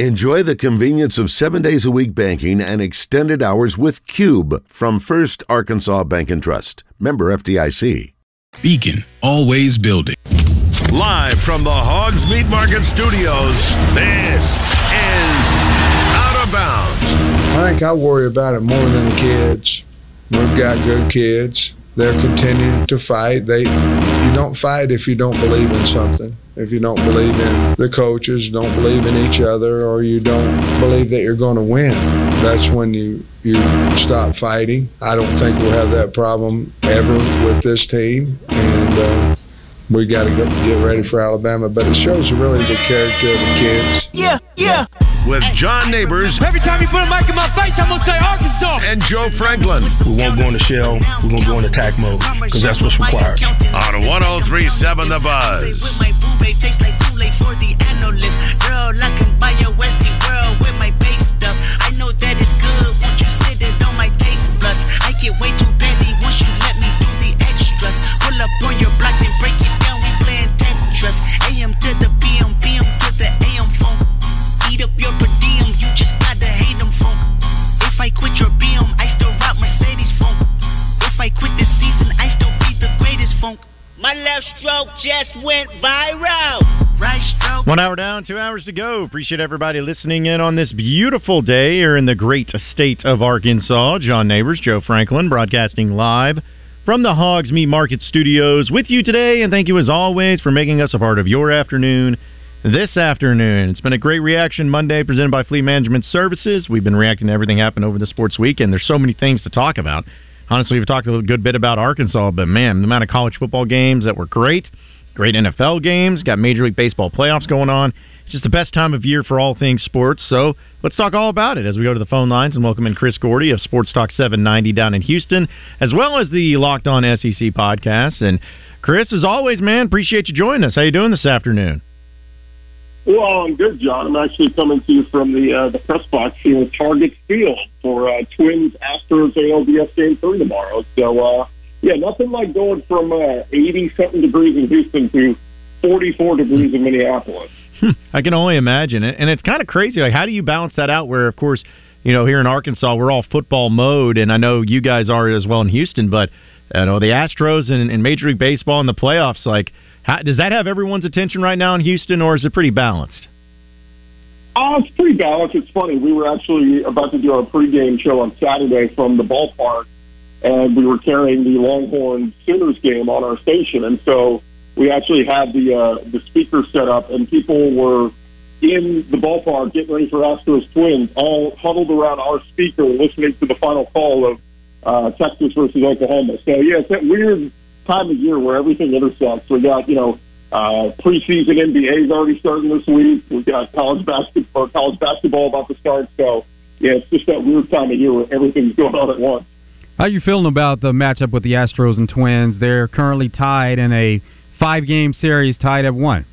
Enjoy the convenience of seven days a week banking and extended hours with Cube from First Arkansas Bank and Trust. Member FDIC. Beacon, always building. Live from the Hogs Meat Market Studios, this is Out of Bounds. I think I worry about it more than the kids. We've got good kids. They're continuing to fight. They, you don't fight if you don't believe in something. If you don't believe in the coaches, don't believe in each other, or you don't believe that you're going to win, that's when you you stop fighting. I don't think we'll have that problem ever with this team, and. Uh, we got to get, get ready for Alabama. But it shows really the character of the kids. Yeah, yeah. With John Neighbors. Every time you put a mic in my face, I'm gonna say Arkansas. And Joe Franklin. We won't go into shell. We're gonna go into attack mode because that's what's required. On 1037 The Buzz. Girl, I can buy your Westie world with my base stuff. I know that it's good. Won't you sit it on my taste buds? I get way too up on your block and break it down. We playing Tetris. AM to the PM, PM to the AM phone. Eat up your per diem. You just gotta hate them phone. If I quit your BM, I still rock Mercedes phone. If I quit this season, I still be the greatest funk. My left stroke just went viral. Right stroke. One hour down, two hours to go. Appreciate everybody listening in on this beautiful day here in the great state of Arkansas. John Neighbors, Joe Franklin, broadcasting live from the Hogs Meat Market Studios with you today. And thank you as always for making us a part of your afternoon this afternoon. It's been a great reaction Monday presented by Fleet Management Services. We've been reacting to everything that happened over the sports weekend. There's so many things to talk about. Honestly, we've talked a good bit about Arkansas, but man, the amount of college football games that were great, great NFL games, got Major League Baseball playoffs going on. Just the best time of year for all things sports. So let's talk all about it as we go to the phone lines and welcome in Chris Gordy of Sports Talk 790 down in Houston, as well as the Locked On SEC podcast. And Chris, as always, man, appreciate you joining us. How you doing this afternoon? Well, I'm good, John. I'm actually coming to you from the uh, the press box here at Target Field for uh, Twins Astros ALDS Game Three tomorrow. So, uh, yeah, nothing like going from uh, 80 something degrees in Houston to 44 degrees in Minneapolis. Hmm. I can only imagine it, and it's kind of crazy. Like, how do you balance that out? Where, of course, you know, here in Arkansas, we're all football mode, and I know you guys are as well in Houston. But uh, you know, the Astros and, and Major League Baseball in the playoffs, like, how, does that have everyone's attention right now in Houston, or is it pretty balanced? Oh, it's pretty balanced. It's funny. We were actually about to do our pregame show on Saturday from the ballpark, and we were carrying the Longhorn Sooners game on our station, and so we actually had the uh, the speaker set up, and people were in the ballpark getting ready for Astros Twins, all huddled around our speaker, listening to the final call of uh, Texas versus Oklahoma. So yeah, it's that weird time of year where everything intersects. We got you know uh, preseason NBA is already starting this week. We got college basketball, college basketball about to start. So yeah, it's just that weird time of year where everything's going on at once. How you feeling about the matchup with the Astros and Twins? They're currently tied in a five-game series, tied at one.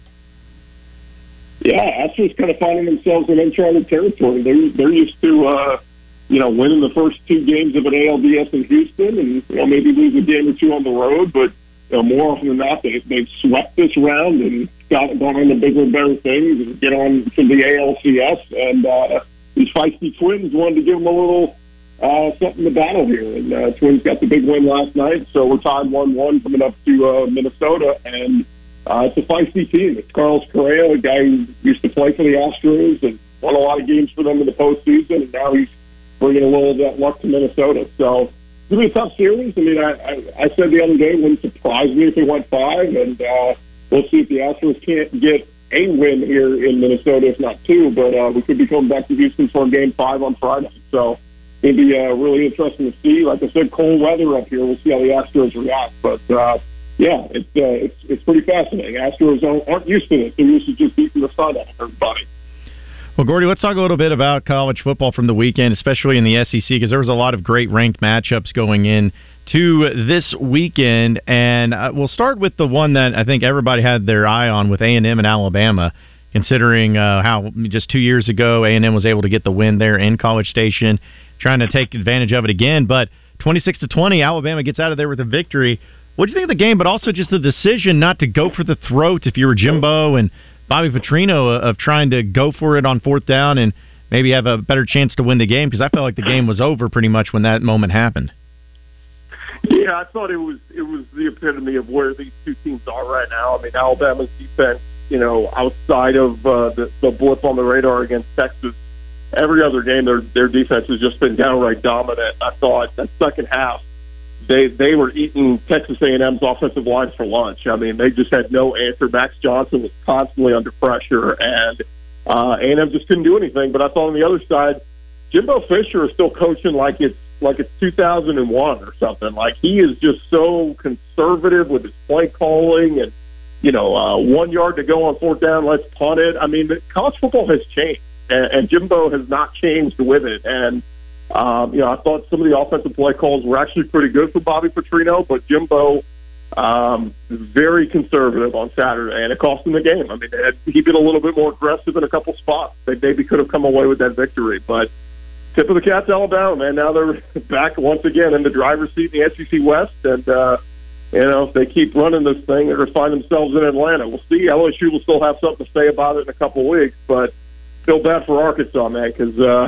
Yeah, Astros kind of finding themselves in uncharted territory. They're they're used to uh, you know winning the first two games of an ALDS in Houston, and you know maybe lose a game or two on the road, but you know, more often than not, they, they've swept this round and got gone on to bigger and better things and get on to the ALCS. And uh, these feisty Twins wanted to give them a little uh, something to battle here. And uh, Twins got the big win last night, so we're tied one-one coming up to uh, Minnesota, and uh, it's a feisty team. It's Carlos Correa, a guy who used to play for the Astros and won a lot of games for them in the postseason, and now he's bringing a little of that luck to Minnesota. So it's gonna be a tough series. I mean, I, I, I said the other day, it wouldn't surprise me if they went five, and uh, we'll see if the Astros can't get a win here in Minnesota, if not two. But uh, we could be coming back to Houston for Game Five on Friday. So it'd be uh, really interesting to see. Like I said, cold weather up here. We'll see how the Astros react. But uh, yeah, it's uh, it's it's pretty fascinating. Astros aren't, aren't used to this. They're used to just beating the sun out of everybody. Well, Gordy, let's talk a little bit about college football from the weekend, especially in the SEC, because there was a lot of great ranked matchups going in to this weekend, and uh, we'll start with the one that I think everybody had their eye on with A and M and Alabama. Considering uh, how just two years ago A and M was able to get the win there in College Station, trying to take advantage of it again, but twenty six to twenty, Alabama gets out of there with a victory. What do you think of the game, but also just the decision not to go for the throat if you were Jimbo and Bobby Petrino of trying to go for it on fourth down and maybe have a better chance to win the game? Because I felt like the game was over pretty much when that moment happened. Yeah, I thought it was it was the epitome of where these two teams are right now. I mean, Alabama's defense, you know, outside of uh, the, the blip on the radar against Texas, every other game their their defense has just been downright dominant. I thought that second half they they were eating Texas A&M's offensive lines for lunch. I mean, they just had no answer. Max Johnson was constantly under pressure, and uh, A&M just couldn't do anything. But I thought on the other side, Jimbo Fisher is still coaching like it's like it's 2001 or something. Like he is just so conservative with his play calling and you know uh, one yard to go on fourth down, let's punt it. I mean, college football has changed, and, and Jimbo has not changed with it. And um, you know, I thought some of the offensive play calls were actually pretty good for Bobby Petrino, but Jimbo um, very conservative on Saturday, and it cost him the game. I mean, had he been a little bit more aggressive in a couple spots, they maybe could have come away with that victory. But tip of the cap to Alabama, man. Now they're back once again in the driver's seat in the SEC West, and uh, you know if they keep running this thing, they're going to find themselves in Atlanta. We'll see. LSU will still have something to say about it in a couple weeks, but feel bad for Arkansas, man, because. Uh,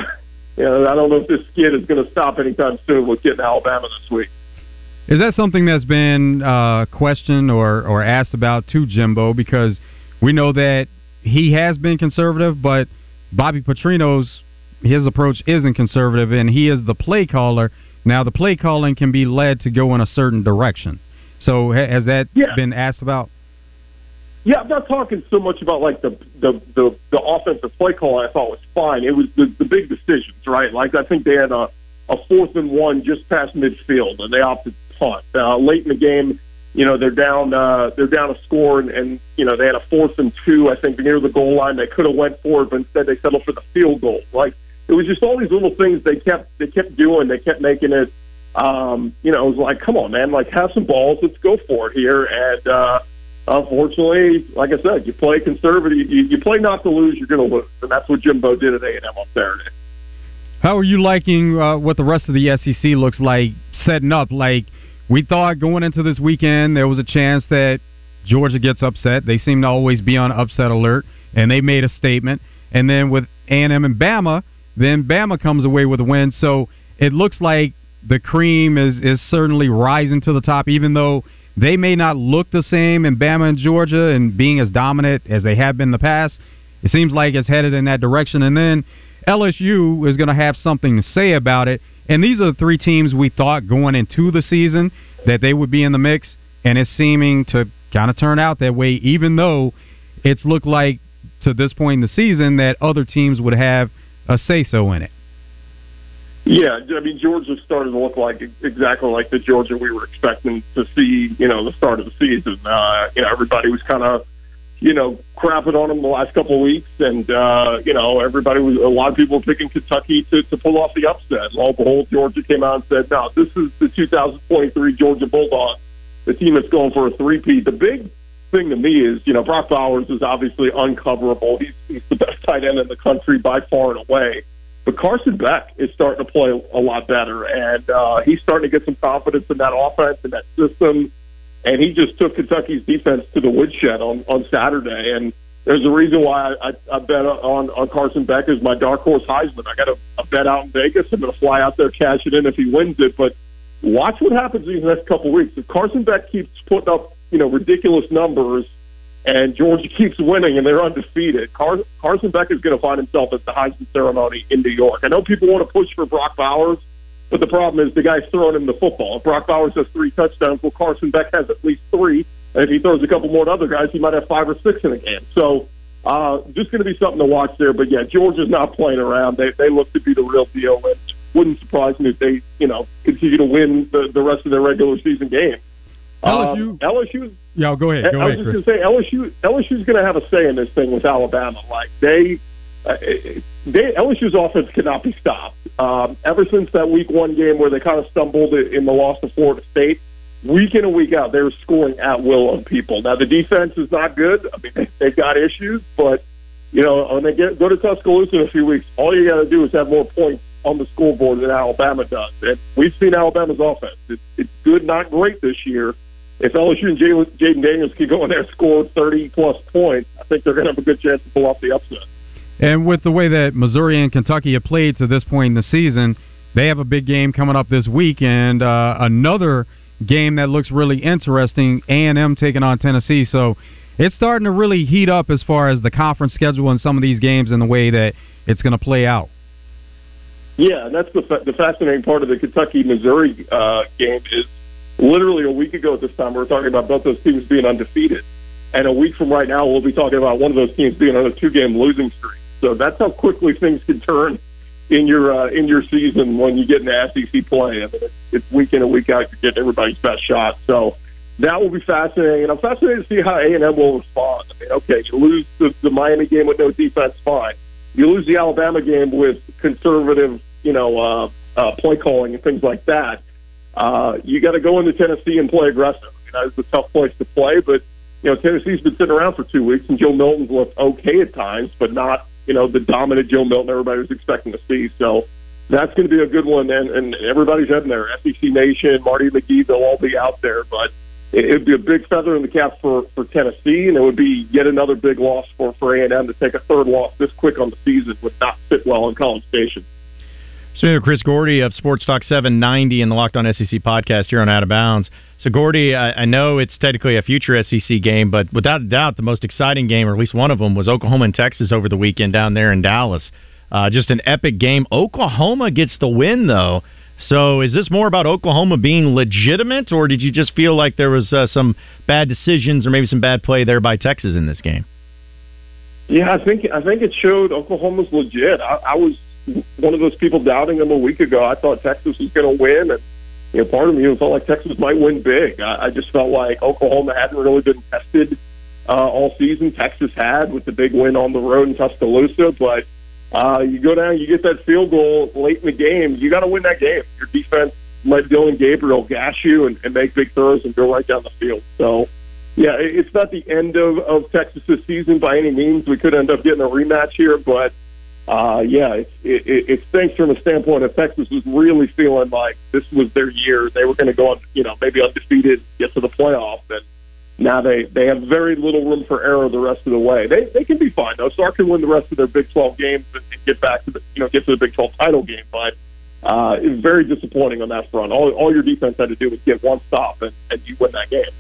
you know, I don't know if this skid is going to stop anytime soon with getting Alabama this week. Is that something that's been uh, questioned or, or asked about to Jimbo? Because we know that he has been conservative, but Bobby Petrino's his approach isn't conservative, and he is the play caller. Now, the play calling can be led to go in a certain direction. So, has that yeah. been asked about? Yeah, I'm not talking so much about like the the the, the offensive play call. I thought was fine. It was the the big decisions, right? Like I think they had a a fourth and one just past midfield, and they opted to punt uh, late in the game. You know they're down uh, they're down a score, and, and you know they had a fourth and two. I think near the goal line, they could have went for it, but instead they settled for the field goal. Like it was just all these little things they kept they kept doing. They kept making it. Um, you know, it was like, come on, man, like have some balls. Let's go for it here, and. uh unfortunately, like I said, you play conservative. You, you play not to lose, you're going to lose, and that's what Jimbo did at A and M on Saturday. How are you liking uh, what the rest of the SEC looks like setting up? Like we thought going into this weekend, there was a chance that Georgia gets upset. They seem to always be on upset alert, and they made a statement. And then with A and M and Bama, then Bama comes away with a win. So it looks like the cream is is certainly rising to the top, even though they may not look the same in Bama and Georgia and being as dominant as they have been in the past. It seems like it's headed in that direction. And then LSU is going to have something to say about it. And these are the three teams we thought going into the season that they would be in the mix. And it's seeming to kind of turn out that way, even though it's looked like to this point in the season that other teams would have a say so in it. Yeah, I mean Georgia started to look like exactly like the Georgia we were expecting to see. You know, the start of the season. Uh, you know, everybody was kind of, you know, crapping on them the last couple of weeks, and uh, you know, everybody was. A lot of people were picking Kentucky to to pull off the upset. Lo and behold, Georgia came out and said, "No, this is the 2023 Georgia Bulldogs, the team that's going for a three-peat." The big thing to me is, you know, Brock Bowers is obviously uncoverable. He's, he's the best tight end in the country by far and away. But Carson Beck is starting to play a lot better, and uh, he's starting to get some confidence in that offense and that system. And he just took Kentucky's defense to the woodshed on on Saturday. And there's a reason why I, I, bet on on Carson Beck as my dark horse Heisman. I got a, a bet out in Vegas. I'm going to fly out there, cash it in if he wins it. But watch what happens these next couple weeks. If Carson Beck keeps putting up you know ridiculous numbers and Georgia keeps winning and they're undefeated. Car- Carson Beck is going to find himself at the Heisman ceremony in New York. I know people want to push for Brock Bowers, but the problem is the guy's throwing him the football. If Brock Bowers has three touchdowns, well, Carson Beck has at least three. And if he throws a couple more to other guys, he might have five or six in a game. So, uh, just going to be something to watch there. But yeah, Georgia's not playing around. They they look to be the real deal, and wouldn't surprise me if they you know continue to win the the rest of their regular season games. LSU. Um, LSU. Yeah, go ahead. Go I was ahead, just going to say LSU. LSU's going to have a say in this thing with Alabama. Like they, uh, they LSU's offense cannot be stopped. Um, ever since that Week One game where they kind of stumbled in the loss to Florida State, week in and week out they're scoring at will on people. Now the defense is not good. I mean they, they've got issues, but you know when they get go to Tuscaloosa in a few weeks, all you got to do is have more points on the scoreboard than Alabama does. And we've seen Alabama's offense. It's, it's good, not great this year if LSU and Jayden Daniels can go in there and score 30 plus points, I think they're going to have a good chance to pull off the upset. And with the way that Missouri and Kentucky have played to this point in the season, they have a big game coming up this week, and uh, another game that looks really interesting. A and M taking on Tennessee, so it's starting to really heat up as far as the conference schedule and some of these games and the way that it's going to play out. Yeah, and that's the fa- the fascinating part of the Kentucky Missouri uh, game is literally a week ago at this time we were talking about both those teams being undefeated, and a week from right now we'll be talking about one of those teams being on a two game losing streak. So that's how quickly things can turn in your uh, in your season when you get into SEC play. I mean, it's, week in and week out. You're getting everybody's best shot. So that will be fascinating, and I'm fascinated to see how A and M will respond. I mean, okay, you lose the, the Miami game with no defense, fine you lose the Alabama game with conservative, you know, uh, uh, play calling and things like that. Uh, you got to go into Tennessee and play aggressive. You know, it's a tough place to play, but you know Tennessee's been sitting around for two weeks, and Joe Milton's looked okay at times, but not you know the dominant Joe Milton everybody was expecting to see. So that's going to be a good one, and, and everybody's heading there. SEC Nation, Marty McGee, they'll all be out there, but it would be a big feather in the cap for for Tennessee, and it would be yet another big loss for for A and M to take a third loss this quick on the season would not fit well in College Station. So, Chris Gordy of Sports Talk 790 and the Locked On SEC podcast here on Out of Bounds. So, Gordy, I, I know it's technically a future SEC game, but without a doubt, the most exciting game, or at least one of them, was Oklahoma and Texas over the weekend down there in Dallas. Uh, just an epic game. Oklahoma gets the win, though. So is this more about Oklahoma being legitimate, or did you just feel like there was uh, some bad decisions or maybe some bad play there by Texas in this game? Yeah, I think I think it showed Oklahoma's legit. I, I was one of those people doubting them a week ago. I thought Texas was going to win, and you know, part of me felt like Texas might win big. I, I just felt like Oklahoma hadn't really been tested uh, all season. Texas had with the big win on the road in Tuscaloosa, but uh, you go down, you get that field goal late in the game. You got to win that game. Your defense let Dillon Gabriel gash you and, and make big throws and go right down the field. So, yeah, it's not the end of, of Texas's season by any means. We could end up getting a rematch here, but uh, yeah, it, it, it stinks from the standpoint of Texas was really feeling like this was their year. They were going to go on, you know, maybe undefeated, get to the playoff, and now they they have very little room for error the rest of the way. They they can be fine though. Sark can win the rest of their Big 12 games and, and get back to the you know get to the Big 12 title game, but uh, it's very disappointing on that front. All all your defense had to do was get one stop and, and you win that game.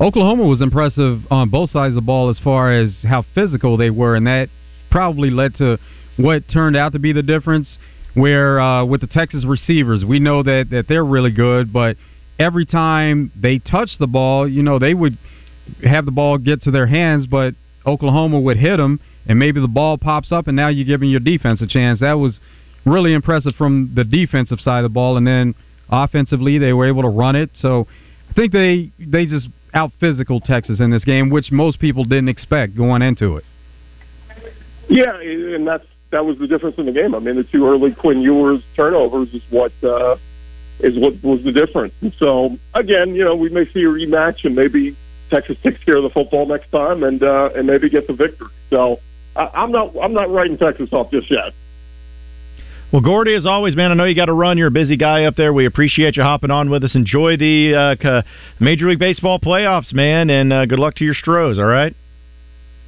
Oklahoma was impressive on both sides of the ball as far as how physical they were, and that probably led to what turned out to be the difference. Where uh, with the Texas receivers, we know that that they're really good, but every time they touched the ball, you know, they would have the ball get to their hands, but Oklahoma would hit them, and maybe the ball pops up, and now you're giving your defense a chance. That was really impressive from the defensive side of the ball, and then offensively they were able to run it. So I think they they just out physical Texas in this game, which most people didn't expect going into it. Yeah, and that's that was the difference in the game. I mean, the two early Quinn Ewers turnovers is what uh, is what was the difference. And so again, you know, we may see a rematch and maybe Texas takes care of the football next time and uh, and maybe get the victory. So I, I'm not I'm not writing Texas off just yet. Well, Gordy, as always, man, I know you got to run. You're a busy guy up there. We appreciate you hopping on with us. Enjoy the uh, Major League Baseball playoffs, man, and uh, good luck to your Stros. All right.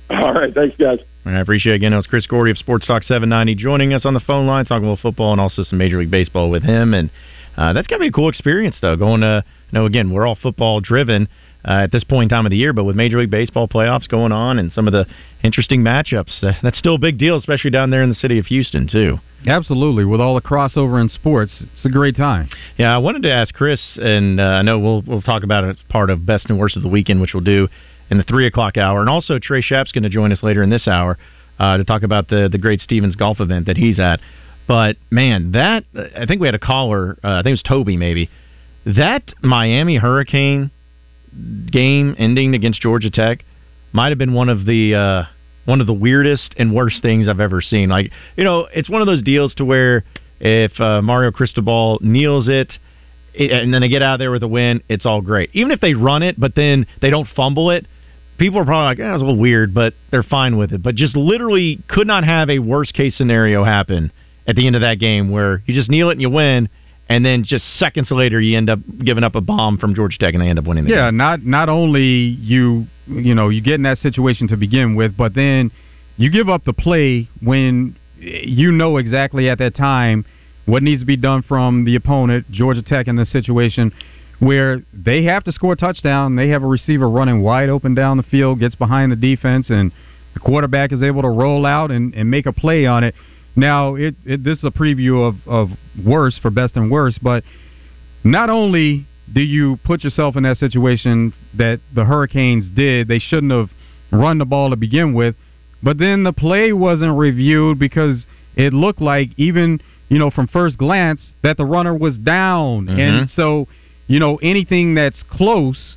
All right. Thanks, guys. I appreciate it again. It was Chris Gordy of Sports Talk 790 joining us on the phone line, talking about football and also some Major League Baseball with him. And uh, that's got to be a cool experience, though. Going to, you know, again, we're all football driven uh, at this point in time of the year, but with Major League Baseball playoffs going on and some of the interesting matchups, uh, that's still a big deal, especially down there in the city of Houston, too. Absolutely, with all the crossover in sports, it's a great time. Yeah, I wanted to ask Chris, and uh, I know we'll we'll talk about it as part of best and worst of the weekend, which we'll do in the three o'clock hour, and also Trey Shapp's going to join us later in this hour uh, to talk about the the Great Stephens Golf event that he's at. But man, that I think we had a caller. Uh, I think it was Toby, maybe. That Miami Hurricane game ending against Georgia Tech might have been one of the uh, one of the weirdest and worst things I've ever seen. Like you know, it's one of those deals to where if uh, Mario Cristobal kneels it, it, and then they get out of there with a win, it's all great. Even if they run it, but then they don't fumble it. People are probably like, "Yeah, it's a little weird," but they're fine with it. But just literally could not have a worst case scenario happen at the end of that game where you just kneel it and you win, and then just seconds later you end up giving up a bomb from Georgia Tech and they end up winning the yeah, game. not not only you you know you get in that situation to begin with, but then you give up the play when you know exactly at that time what needs to be done from the opponent, Georgia Tech in this situation where they have to score a touchdown, they have a receiver running wide open down the field, gets behind the defense and the quarterback is able to roll out and, and make a play on it. Now, it, it this is a preview of, of worse for best and worst, but not only do you put yourself in that situation that the Hurricanes did, they shouldn't have run the ball to begin with, but then the play wasn't reviewed because it looked like even you know from first glance that the runner was down, Mhm. and so you know anything that's close.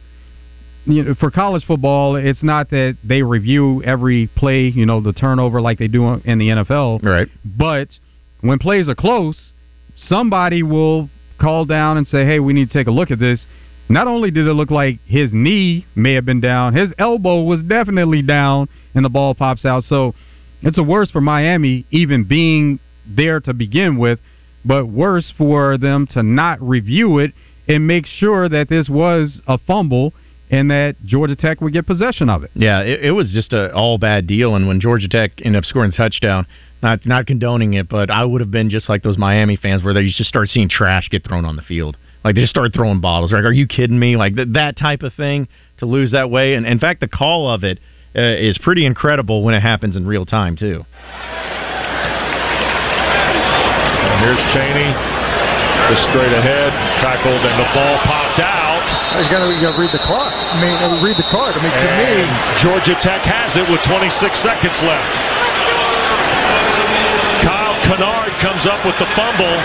You know, for college football, it's not that they review every play, you know, the turnover like they do in the NFL. Right. But when plays are close, somebody will call down and say, "Hey, we need to take a look at this." Not only did it look like his knee may have been down, his elbow was definitely down, and the ball pops out. So it's a worse for Miami even being there to begin with, but worse for them to not review it and make sure that this was a fumble and that Georgia Tech would get possession of it. Yeah, it, it was just a all bad deal. And when Georgia Tech ended up scoring a touchdown, not not condoning it, but I would have been just like those Miami fans where they just start seeing trash get thrown on the field. Like they just start throwing bottles. Like, are you kidding me? Like th- that type of thing to lose that way. And in fact, the call of it uh, is pretty incredible when it happens in real time too. And here's Chaney, straight ahead, tackled, and the ball popped out. You got to read the clock. I mean, uh, read the card. I mean, to me, Georgia Tech has it with 26 seconds left. Kyle Kennard comes up with the fumble.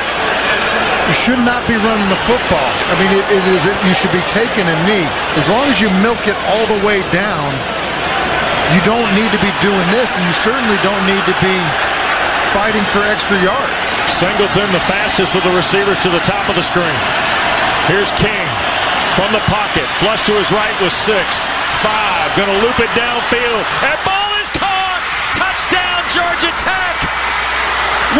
you should not be running the football. I mean, it, it is. You should be taking a knee. As long as you milk it all the way down, you don't need to be doing this, and you certainly don't need to be fighting for extra yards. Singleton, the fastest of the receivers to the top of the screen. Here's King from the pocket. Flush to his right with six. Five. Going to loop it downfield. That ball is caught. Touchdown, Georgia Tech.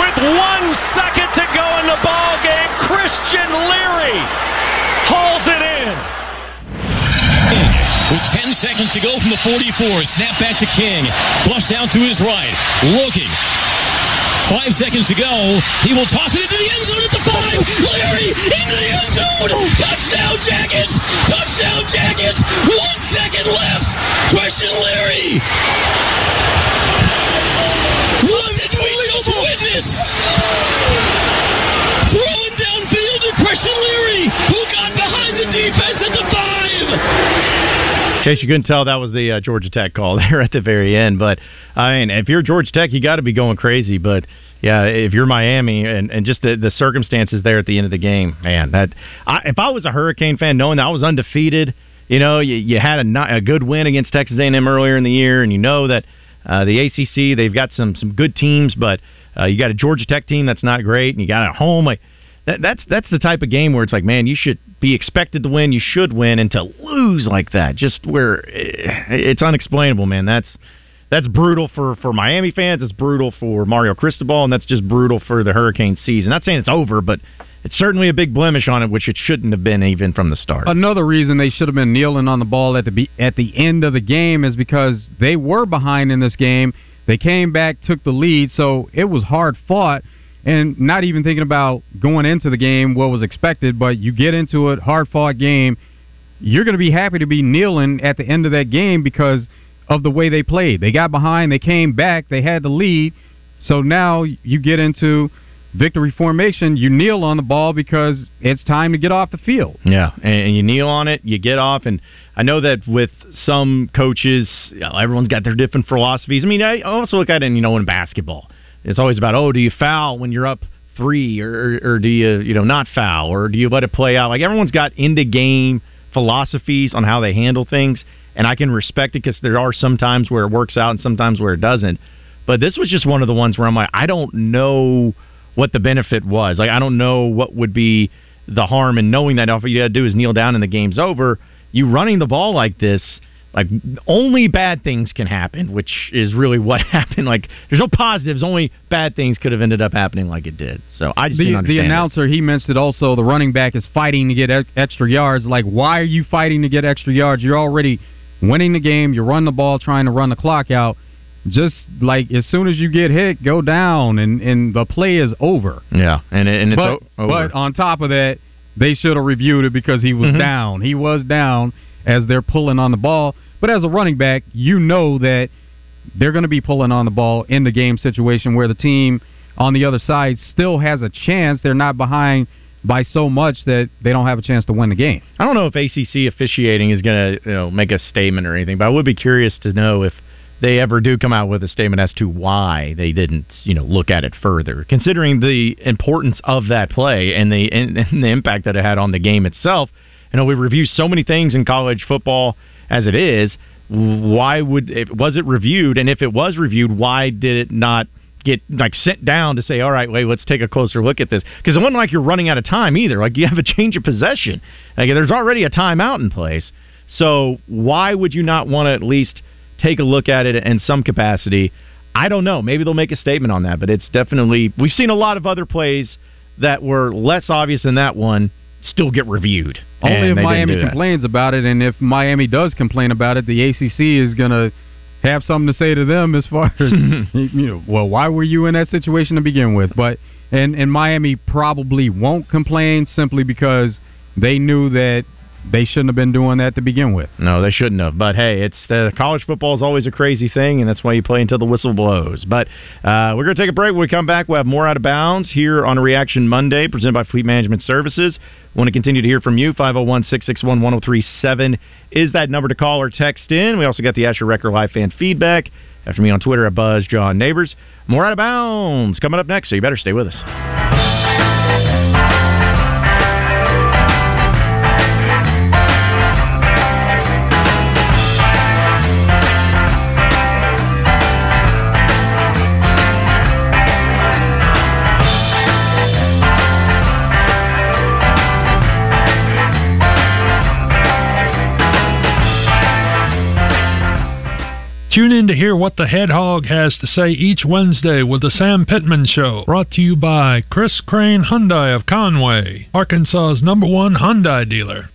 With one second to go in the ball game, Christian Leary hauls it in. With 10 seconds to go from the 44, snap back to King. Flush down to his right. Looking. Five seconds to go. He will toss it into the end zone at the five. Leary into the end zone. Touchdown Jackets. Touchdown Jackets. One second left. Christian Leary. Case you couldn't tell, that was the uh, Georgia Tech call there at the very end. But I mean, if you're Georgia Tech, you got to be going crazy. But yeah, if you're Miami and, and just the, the circumstances there at the end of the game, man, that I, if I was a Hurricane fan, knowing that I was undefeated, you know, you, you had a, not, a good win against Texas A&M earlier in the year, and you know that uh, the ACC they've got some some good teams, but uh, you got a Georgia Tech team that's not great, and you got at home like. That, that's that's the type of game where it's like, man, you should be expected to win, you should win, and to lose like that, just where eh, it's unexplainable, man. That's that's brutal for for Miami fans. It's brutal for Mario Cristobal, and that's just brutal for the Hurricane season. Not saying it's over, but it's certainly a big blemish on it, which it shouldn't have been even from the start. Another reason they should have been kneeling on the ball at the be- at the end of the game is because they were behind in this game. They came back, took the lead, so it was hard fought. And not even thinking about going into the game, what was expected, but you get into a hard fought game. You're going to be happy to be kneeling at the end of that game because of the way they played. They got behind, they came back, they had the lead. So now you get into victory formation. You kneel on the ball because it's time to get off the field. Yeah, and you kneel on it, you get off, and I know that with some coaches, everyone's got their different philosophies. I mean, I also look at it, you know, in basketball, it's always about, oh, do you foul when you're up three, or, or do you, you know, not foul, or do you let it play out? Like everyone's got into game philosophies on how they handle things, and I can respect it because there are some times where it works out and sometimes where it doesn't. But this was just one of the ones where I'm like, I don't know what the benefit was. Like, I don't know what would be the harm in knowing that all you got to do is kneel down and the game's over. You running the ball like this, like only bad things can happen, which is really what happened. Like there's no positives, only bad things could have ended up happening like it did. So I just the, the understand. it. announcer he mentioned also the running back is fighting to get extra yards. Like, why are you fighting to get extra yards? You're already winning the game. You run the ball, trying to run the clock out. Just like as soon as you get hit, go down, and and the play is over. Yeah, and it, and it's but, o- over. but on top of that, they should have reviewed it because he was Mhm. down. He was down as they're pulling on the ball. But as a running back, you know that they're going to be pulling on the ball in the game situation where the team on the other side still has a chance. They're not behind by so much that they don't have a chance to win the game. I don't know if ACC officiating is going to you know make a statement or anything, but I would be curious to know if they ever do come out with a statement as to why they didn't you know look at it further, considering the importance of that play and the and, and the impact that it had on the game itself. You know, we review so many things in college football as it is. Why would if, was it reviewed? And if it was reviewed, why did it not get like sent down to say, all right, wait, let's take a closer look at this? Because it wasn't like you're running out of time either. Like you have a change of possession. Like there's already a timeout in place. So why would you not want to at least take a look at it in some capacity? I don't know. Maybe they'll make a statement on that, but it's definitely we've seen a lot of other plays that were less obvious than that one still get reviewed. Only if Miami complains about it, and if Miami does complain about it, the ACC is going to have something to say to them as far as you know. Well, why were you in that situation to begin with? But and and Miami probably won't complain simply because they knew that they shouldn't have been doing that to begin with. No, they shouldn't have. But hey, it's uh, college football is always a crazy thing, and that's why you play until the whistle blows. But uh, we're going to take a break. When we come back, we'll have more out of bounds here on Reaction Monday, presented by Fleet Management Services. Want to continue to hear from you? 501 661 1037 is that number to call or text in. We also got the Asher Record Live fan feedback. After me on Twitter at Buzz John Neighbors. More out of bounds coming up next, so you better stay with us. Tune in to hear what the head hog has to say each Wednesday with the Sam Pittman Show, brought to you by Chris Crain Hyundai of Conway, Arkansas's number one Hyundai dealer.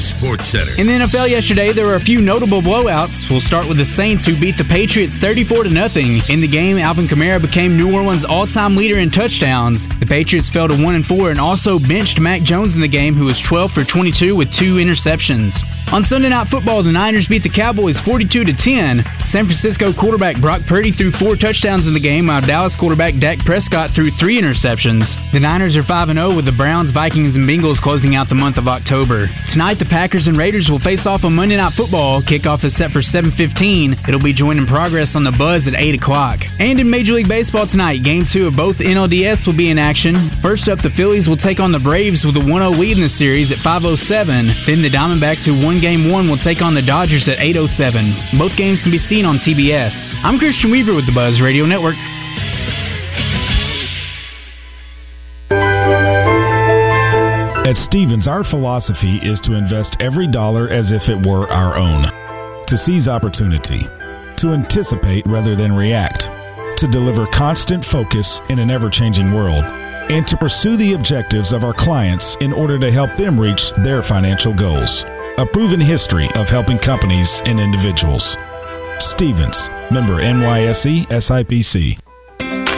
Is Sports Center. In the NFL yesterday, there were a few notable blowouts. We'll start with the Saints, who beat the Patriots 34 to nothing. In the game, Alvin Kamara became New Orleans' all-time leader in touchdowns. The Patriots fell to one and four, and also benched Mac Jones in the game, who was 12 for 22 with two interceptions. On Sunday Night Football, the Niners beat the Cowboys 42 to 10. San Francisco quarterback Brock Purdy threw four touchdowns in the game, while Dallas quarterback Dak Prescott threw three interceptions. The Niners are 5 0 with the Browns, Vikings, and Bengals closing out the month of October. Tonight, the Packers and Raiders will face off on Monday Night Football. Kickoff is set for 7:15. It'll be joined in progress on the Buzz at 8 o'clock. And in Major League Baseball tonight, Game Two of both NLDS will be in action. First up, the Phillies will take on the Braves with a 1-0 lead in the series at 5:07. Then the Diamondbacks, who won Game One, will take on the Dodgers at 8:07. Both games can be seen on TBS. I'm Christian Weaver with the Buzz Radio Network. At Stephens, our philosophy is to invest every dollar as if it were our own, to seize opportunity, to anticipate rather than react, to deliver constant focus in an ever changing world, and to pursue the objectives of our clients in order to help them reach their financial goals. A proven history of helping companies and individuals. Stephens, member NYSE SIPC.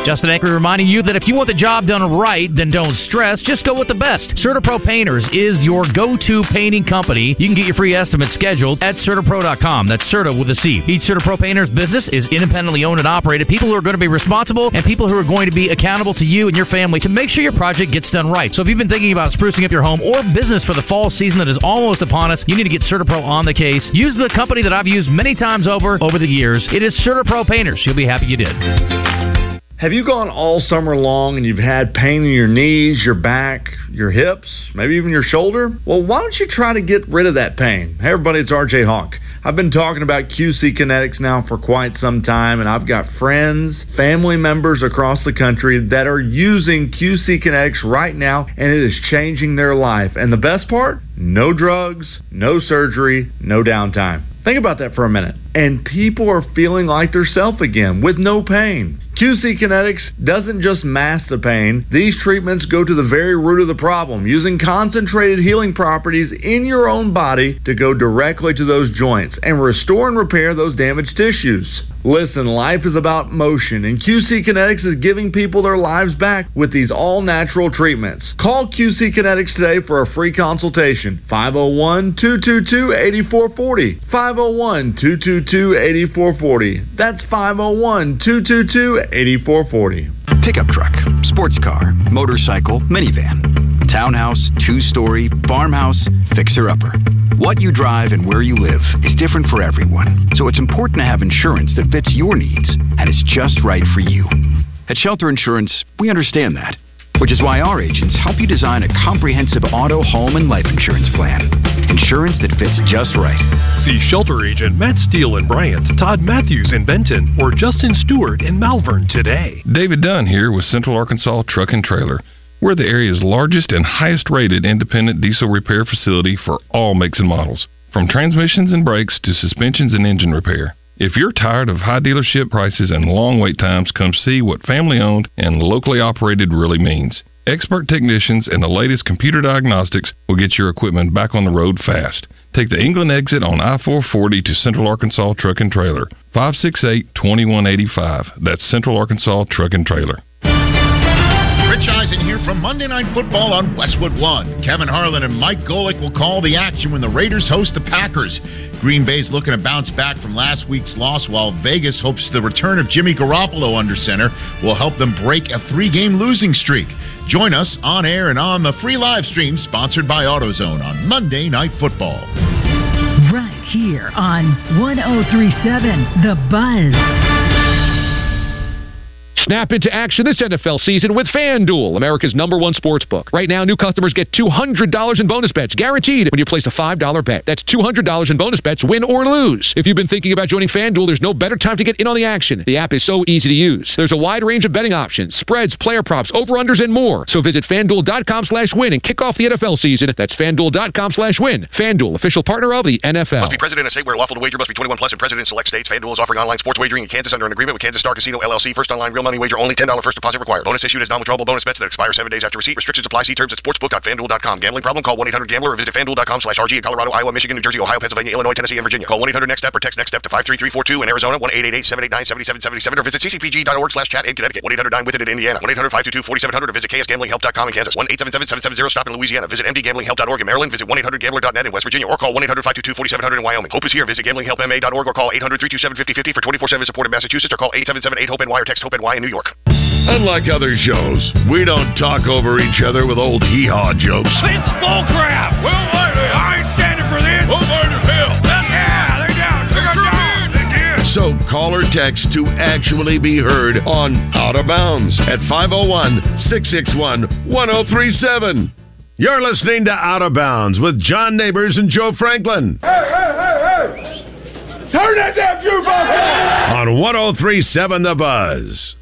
Justin Acri reminding you that if you want the job done right, then don't stress. Just go with the best. CertaPro Painters is your go-to painting company. You can get your free estimate scheduled at CertaPro.com. That's Certa with a C. Each CertaPro Painters business is independently owned and operated. People who are going to be responsible and people who are going to be accountable to you and your family to make sure your project gets done right. So if you've been thinking about sprucing up your home or business for the fall season that is almost upon us, you need to get CertaPro on the case. Use the company that I've used many times over over the years. It is CertaPro Painters. You'll be happy you did. Have you gone all summer long and you've had pain in your knees, your back, your hips, maybe even your shoulder? Well, why don't you try to get rid of that pain? Hey, everybody, it's AJ Hawk. I've been talking about QC Kinetix now for quite some time, and I've got friends, family members across the country that are using QC Kinetix right now, and it is changing their life. And the best part? No drugs, no surgery, no downtime. Think about that for a minute. And people are feeling like self again with no pain. QC Kinetix doesn't just mask the pain, these treatments go to the very root of the problem, using concentrated healing properties in your own body to go directly to those joints and restore and repair those damaged tissues. Listen, life is about motion, and QC Kinetix is giving people their lives back with these all natural treatments. Call QC Kinetix today for a free consultation. 501 222 8440. 501 222 8440. That's 501 222 8440. Pickup truck, sports car, motorcycle, minivan, townhouse, two story, farmhouse, fixer upper. What you drive and where you live is different for everyone, so it's important to have insurance that fits your needs and is just right for you. At Shelter Insurance, we understand that, which is why our agents help you design a comprehensive auto, home, and life insurance plan. Insurance that fits just right. See Shelter Agent Matt Steele in Bryant, Todd Matthews in Benton, or Justin Stewart in Malvern today. David Dunn here with Central Arkansas Truck and Trailer. We're the area's largest and highest rated independent diesel repair facility for all makes and models, from transmissions and brakes to suspensions and engine repair. If you're tired of high dealership prices and long wait times, come see what family owned and locally operated really means. Expert technicians and the latest computer diagnostics will get your equipment back on the road fast. Take the England exit on I 440 to Central Arkansas Truck and Trailer. 568 2185. That's Central Arkansas Truck and Trailer. Rich Eisen here from Monday Night Football on Westwood One. Kevin Harlan and Mike Golic will call the action when the Raiders host the Packers. Green Bay's looking to bounce back from last week's loss, while Vegas hopes the return of Jimmy Garoppolo under center will help them break a three-game losing streak. Join us on air and on the free live stream sponsored by AutoZone on Monday Night Football. Right here on 1037 The Buzz. Snap into action this NFL season with FanDuel, America's number one sports book. Right now, new customers get $200 in bonus bets guaranteed when you place a $5 bet. That's $200 in bonus bets, win or lose. If you've been thinking about joining FanDuel, there's no better time to get in on the action. The app is so easy to use. There's a wide range of betting options, spreads, player props, over-unders, and more. So visit FanDuel.com slash win and kick off the NFL season. That's FanDuel.com slash win. FanDuel, official partner of the NFL. Must be present in a state where lawful to wager must be 21 plus and present in select states. FanDuel is offering online sports wagering in Kansas under an agreement with Kansas Star Casino LLC. First online real money wager only. $10 first deposit required. Bonus issued as non-withdrawable bonus bets that expire seven days after receipt. Restrictions apply. See terms at sportsbook.fanduel.com. Gambling problem? Call 1-800-GAMBLER or visit fanduel.com slash RG in Colorado, Iowa, Michigan, New Jersey, Ohio, Pennsylvania, Illinois, Tennessee, and Virginia. Call 1-800-NEXT-STEP or text NEXT-STEP to 53342 in Arizona, 1-888-789-7777 or visit ccpg.org slash chat in Connecticut. 1-800-9-WITH-IT in Indiana. 1-800-522-4700 or visit ksgamblinghelp.com in Kansas. 1-877-770-STOP in Louisiana. Visit mdgamblinghelp.org in Maryland. Visit 1-800-GAMBLER.net in West Virginia or call 1-800-522-4700 in Wyoming. Hope is here. Visit gamblinghelpma.org or call 800-327-5050 for 24-7 support in Massachusetts or call 877-8-HOPE-NY or text HOPE-NY New York. Unlike other shows, we don't talk over each other with old hee-haw jokes. It's bull crap. Well, wait, wait, I ain't standing for this. We'll burn hell. Yeah, they're down. They're down. They're. So call or text to actually be heard on Out of Bounds at 501 661 1037. You're listening to Out of Bounds with John Neighbors and Joe Franklin Hey, hey, hey, hey. Turn that damn jukebox off. on 1037 The Buzz.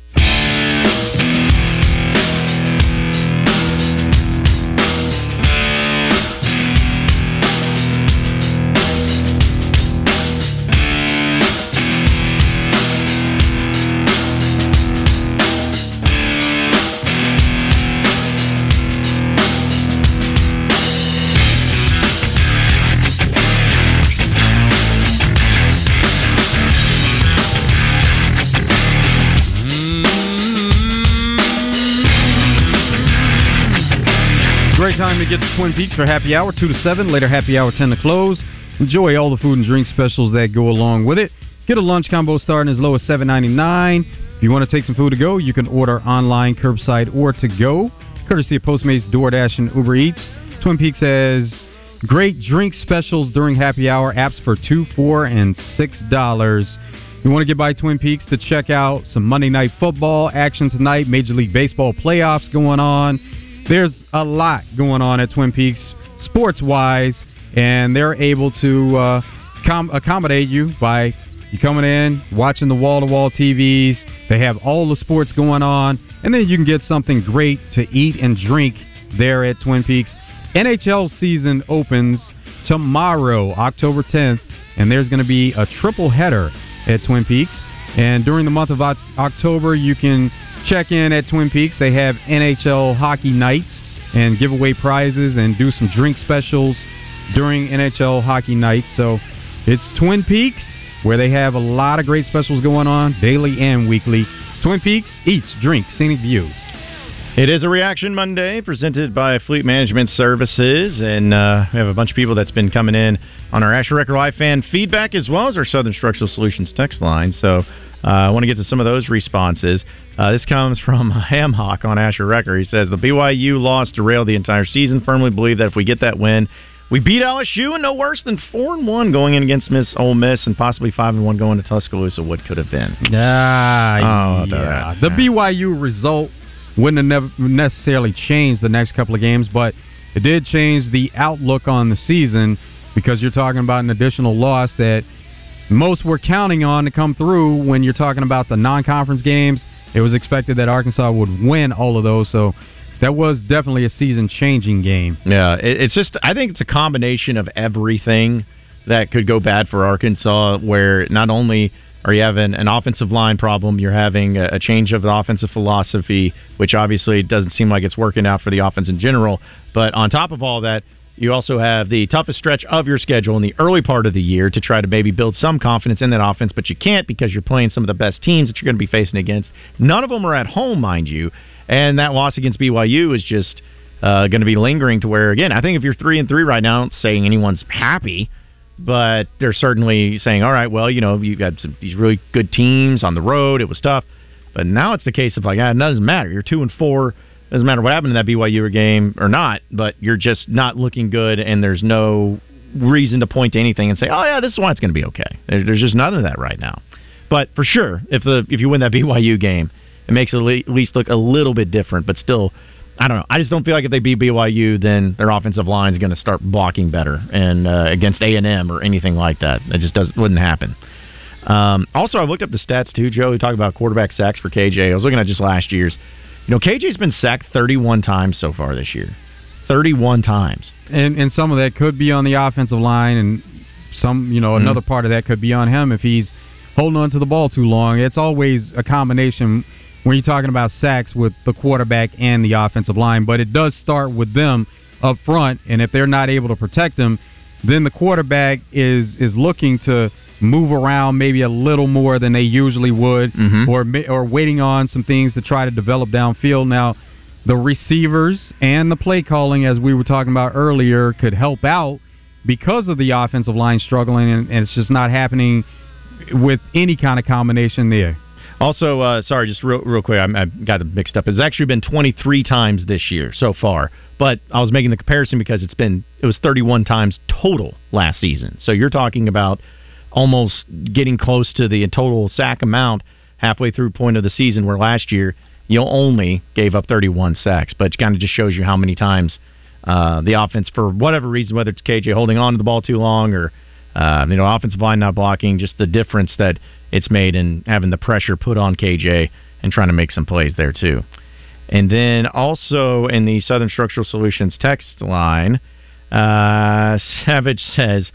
Get to Twin Peaks for happy hour, 2 to 7. Later, happy hour, 10 to close. Enjoy all the food and drink specials that go along with it. Get a lunch combo starting as low as $7.99. If you want to take some food to go, you can order online, curbside, or to go. Courtesy of Postmates, DoorDash, and Uber Eats. Twin Peaks has great drink specials during happy hour. Apps for 2 4 and $6. you want to get by Twin Peaks to check out some Monday Night Football action tonight, Major League Baseball playoffs going on. There's a lot going on at Twin Peaks sports wise, and they're able to uh, com- accommodate you by you coming in, watching the wall to wall TVs. They have all the sports going on, and then you can get something great to eat and drink there at Twin Peaks. NHL season opens tomorrow, October 10th, and there's going to be a triple header at Twin Peaks. And during the month of October, you can check in at Twin Peaks. They have NHL hockey nights and give away prizes and do some drink specials during NHL hockey nights. So it's Twin Peaks where they have a lot of great specials going on daily and weekly. Twin Peaks eats, drinks, scenic views. It is a Reaction Monday presented by Fleet Management Services, and uh, we have a bunch of people that's been coming in on our Asher Record Live fan feedback as well as our Southern Structural Solutions text line. So uh, I want to get to some of those responses. Uh, this comes from Hamhock on Asher Record. He says the BYU loss derailed the entire season. Firmly believe that if we get that win, we beat LSU and no worse than four and one going in against Miss Ole Miss and possibly five and one going to Tuscaloosa. What could have been? Ah, oh, yeah. The BYU result wouldn't have necessarily changed the next couple of games, but it did change the outlook on the season because you're talking about an additional loss that most were counting on to come through when you're talking about the non-conference games. It was expected that Arkansas would win all of those, so that was definitely a season-changing game. Yeah, it's just I think it's a combination of everything that could go bad for Arkansas, where not only are you having an offensive line problem, you're having a change of the offensive philosophy, which obviously doesn't seem like it's working out for the offense in general. But on top of all that, you also have the toughest stretch of your schedule in the early part of the year to try to maybe build some confidence in that offense, but you can't because you're playing some of the best teams that you're going to be facing against. None of them are at home, mind you, and that loss against BYU is just uh, going to be lingering to where, again, I think if you're three and three right now, saying anyone's happy, but they're certainly saying, all right, well, you know, you've got some, these really good teams on the road. It was tough, but now it's the case of like, ah, it doesn't matter. You're two and four doesn't matter what happened in that BYU game or not, but you're just not looking good, and there's no reason to point to anything and say, "Oh yeah, this is why it's going to be okay." There's just none of that right now. But for sure, if the if you win that BYU game, it makes it at least look a little bit different. But still, I don't know. I just don't feel like if they beat BYU, then their offensive line is going to start blocking better and uh, against A and M or anything like that. It just doesn't wouldn't happen. Um, also, I looked up the stats too, Joe. We talked about quarterback sacks for KJ. I was looking at just last year's. You know, KJ's been sacked 31 times so far this year. 31 times. And and some of that could be on the offensive line and some, you know, mm-hmm. another part of that could be on him if he's holding on to the ball too long. It's always a combination when you're talking about sacks with the quarterback and the offensive line, but it does start with them up front and if they're not able to protect them, then the quarterback is is looking to move around maybe a little more than they usually would, mm-hmm. or or waiting on some things to try to develop downfield. Now, the receivers and the play calling, as we were talking about earlier, could help out because of the offensive line struggling, and, and it's just not happening with any kind of combination there. Also, uh, sorry, just real, real quick, I, I got it mixed up. It's actually been 23 times this year so far, but I was making the comparison because it's been it was 31 times total last season. So you're talking about almost getting close to the total sack amount halfway through point of the season, where last year you only gave up 31 sacks. But it kind of just shows you how many times uh, the offense, for whatever reason, whether it's KJ holding on to the ball too long or uh, you know offensive line not blocking, just the difference that it's made in having the pressure put on KJ and trying to make some plays there too. And then also in the Southern Structural Solutions text line, uh, Savage says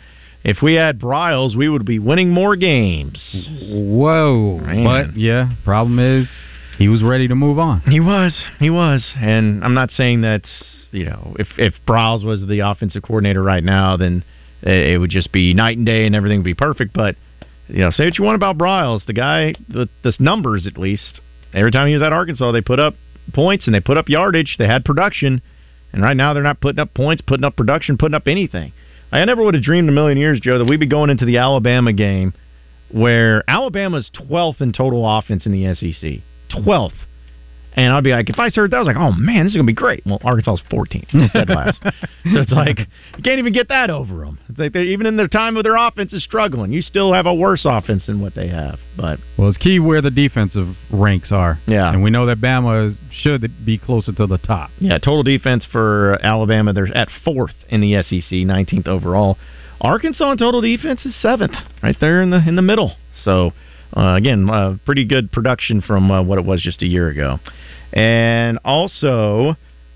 if we had Briles, we would be winning more games. Whoa. Man. But, yeah, problem is he was ready to move on. He was. He was. And I'm not saying that, you know, if, if Briles was the offensive coordinator right now, then it would just be night and day and everything would be perfect. But, you know, say what you want about Briles. The guy, the, the numbers at least, every time he was at Arkansas, they put up points and they put up yardage. They had production. And right now they're not putting up points, putting up production, putting up anything. I never would have dreamed a million years, Joe, that we'd be going into the Alabama game where Alabama's 12th in total offense in the SEC. 12th. And I'd be like, if I started that, I was like, oh man, this is gonna be great. Well, Arkansas's 14th, dead last. so it's like you can't even get that over them. It's like they even in their time of their offense is struggling. You still have a worse offense than what they have. But well, it's key where the defensive ranks are. Yeah, and we know that Bama is, should be closer to the top. Yeah, total defense for Alabama, they're at fourth in the SEC, 19th overall. Arkansas in total defense is seventh, right there in the in the middle. So uh, again, uh, pretty good production from uh, what it was just a year ago. And also,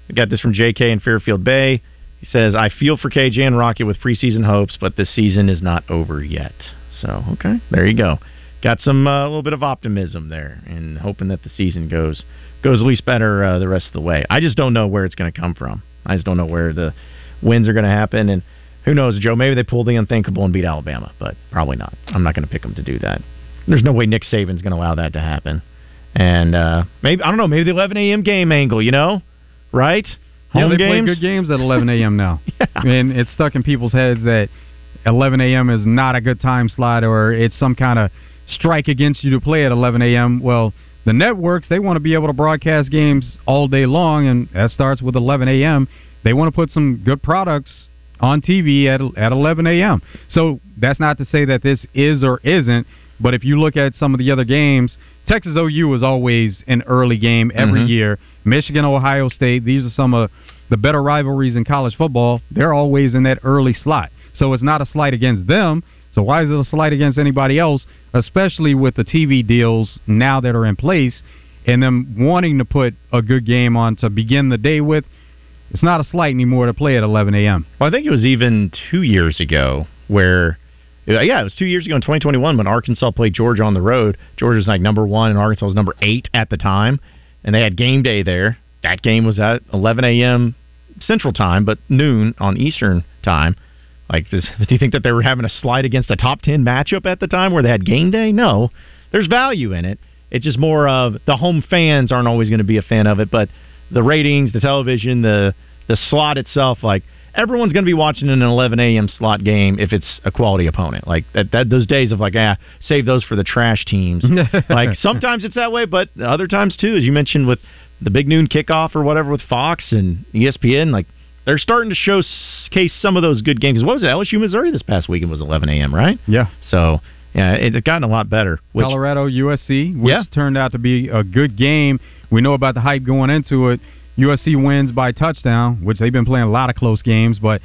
I got this from JK in Fairfield Bay. He says, I feel for KJ and Rocket with preseason hopes, but the season is not over yet. So, okay, there you go. Got some a uh, little bit of optimism there, and hoping that the season goes goes at least better uh, the rest of the way. I just don't know where it's going to come from. I just don't know where the wins are going to happen, and who knows, Joe? Maybe they pull the unthinkable and beat Alabama, but probably not. I'm not going to pick them to do that. There's no way Nick Saban's going to allow that to happen. And uh, maybe I don't know. Maybe the 11 a.m. game angle, you know, right? Home yeah, they games? play good games at 11 a.m. now, yeah. and it's stuck in people's heads that 11 a.m. is not a good time slot, or it's some kind of strike against you to play at 11 a.m. Well, the networks they want to be able to broadcast games all day long, and that starts with 11 a.m. They want to put some good products on TV at at 11 a.m. So that's not to say that this is or isn't, but if you look at some of the other games, Texas OU is always an early game every Mm-hmm. year. Michigan, Ohio State, these are some of the better rivalries in college football. They're always in that early slot. So it's not a slight against them. So why is it a slight against anybody else, especially with the TV deals now that are in place and them wanting to put a good game on to begin the day with? It's not a slight anymore to play at 11 a.m. Well, I think it was even two years ago where, Uh, yeah, it was two years ago in 2021 when Arkansas played Georgia on the road. Georgia was like number one and Arkansas was number eight at the time, and they had game day there. That game was at 11 a.m. Central Time, but noon on Eastern Time. Like, this, do you think that they were having a slide against a top 10 matchup at the time where they had game day? No. There's value in it. It's just more of the home fans aren't always going to be a fan of it, but the ratings, the television, the the slot itself, like everyone's going to be watching an 11 a.m. slot game if it's a quality opponent. Like that, that those days of like, ah, save those for the trash teams. like sometimes it's that way, but other times too, as you mentioned with the big noon kickoff or whatever with Fox and ESPN, like they're starting to showcase some of those good games. What was it? LSU Missouri this past weekend was 11 a.m. Right? Yeah. So yeah, it's gotten a lot better. Which, Colorado USC, which Yeah. turned out to be a good game. We know about the hype going into it. USC wins by touchdown, which they've been playing a lot of close games, but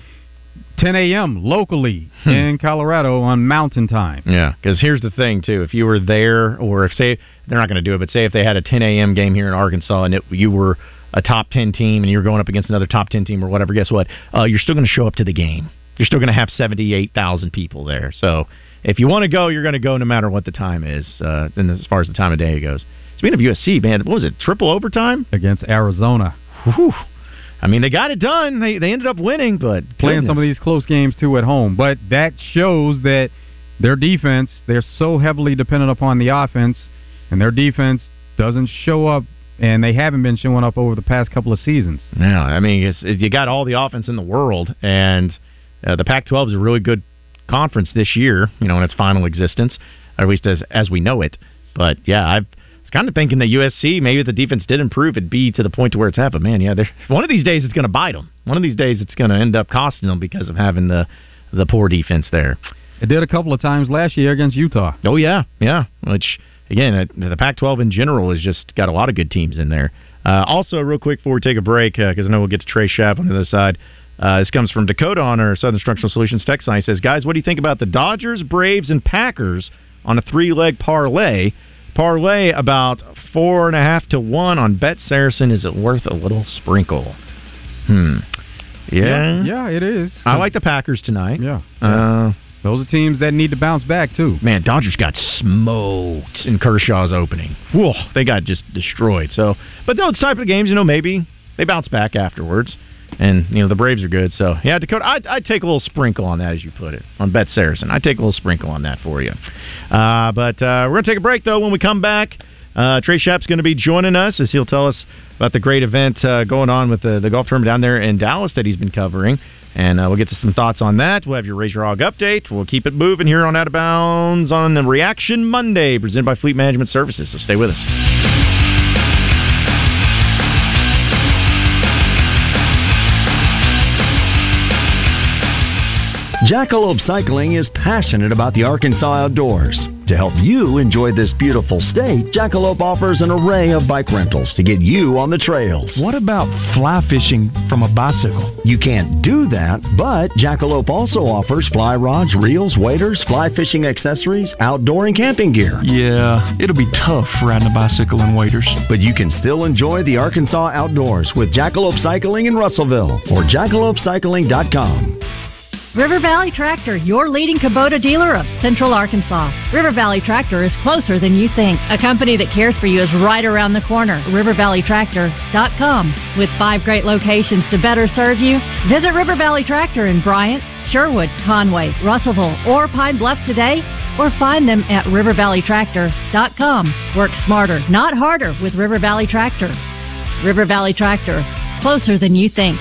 10 a.m. locally Hmm. in Colorado on Mountain Time. Yeah, because here's the thing too: if you were there, or if say they're not going to do it, but say if they had a 10 a.m. game here in Arkansas and it, you were a top 10 team and you're going up against another top 10 team or whatever, guess what? Uh, you're still going to show up to the game. You're still going to have 78,000 people there. So if you want to go, you're going to go no matter what the time is. Uh, and as far as the time of day goes. Speaking of USC, man, what was it? Triple overtime against Arizona. Whew. I mean, they got it done. They they ended up winning, but Playing goodness. some of these close games too at home, but that shows that their defense, they're so heavily dependent upon the offense, and their defense doesn't show up, and they haven't been showing up over the past couple of seasons. Yeah, I mean, it's, it, you got all the offense in the world, and uh, the Pac-12 is a really good conference this year. You know, in its final existence, or at least as as we know it. But yeah, I've was kind of thinking that USC maybe if the defense did improve, it'd be to the point to where it's at. But man, yeah, one of these days it's going to bite them. One of these days it's going to end up costing them because of having the the poor defense there. It did a couple of times last year against Utah. Oh yeah, yeah. Which again, uh, the Pac-12 in general has just got a lot of good teams in there. Uh, also, real quick before we take a break, because I know we'll get to Trey Schapp on the other side. Uh, this comes from Dakota on our Southern Structural Solutions text line. He says, "Guys, what do you think about the Dodgers, Braves, and Packers on a three-leg parlay? Parlay about four and a half to one on Bet Saracen. Is it worth a little sprinkle? Hmm. Yeah, yeah, it is. I like the Packers tonight. Yeah. Uh, Those are teams that need to bounce back too. Man, Dodgers got smoked in Kershaw's opening. Whoa, they got just destroyed. So, but those type of games, you know, maybe they bounce back afterwards. And you know the Braves are good, so yeah, Dakota. I'd, I'd take a little sprinkle on that, as you put it, on Bet Saracen. I'd take a little sprinkle on that for you. Uh, but uh, we're gonna take a break though. When we come back, uh, Trey Schapp's going to be joining us as he'll tell us about the great event uh, going on with the, the golf tournament down there in Dallas that he's been covering. And uh, we'll get to some thoughts on that. We'll have your Your Hog update. We'll keep it moving here on Out of Bounds on the Reaction Monday, presented by Fleet Management Services. So stay with us. Jackalope Cycling is passionate about the Arkansas outdoors. To help you enjoy this beautiful state, Jackalope offers an array of bike rentals to get you on the trails. What about fly fishing from a bicycle? You can't do that, but Jackalope also offers fly rods, reels, waders, fly fishing accessories, outdoor and camping gear. Yeah, it'll be tough riding a bicycle and waders. But you can still enjoy the Arkansas outdoors with Jackalope Cycling in Russellville or jackalopecycling.com. River Valley Tractor, your leading Kubota dealer of Central Arkansas. River Valley Tractor is closer than you think. A company that cares for you is right around the corner. RiverValleyTractor.com. With five great locations to better serve you, visit River Valley Tractor in Bryant, Sherwood, Conway, Russellville, or Pine Bluff today, or find them at RiverValleyTractor.com. Work smarter, not harder with River Valley Tractor. River Valley Tractor, closer than you think.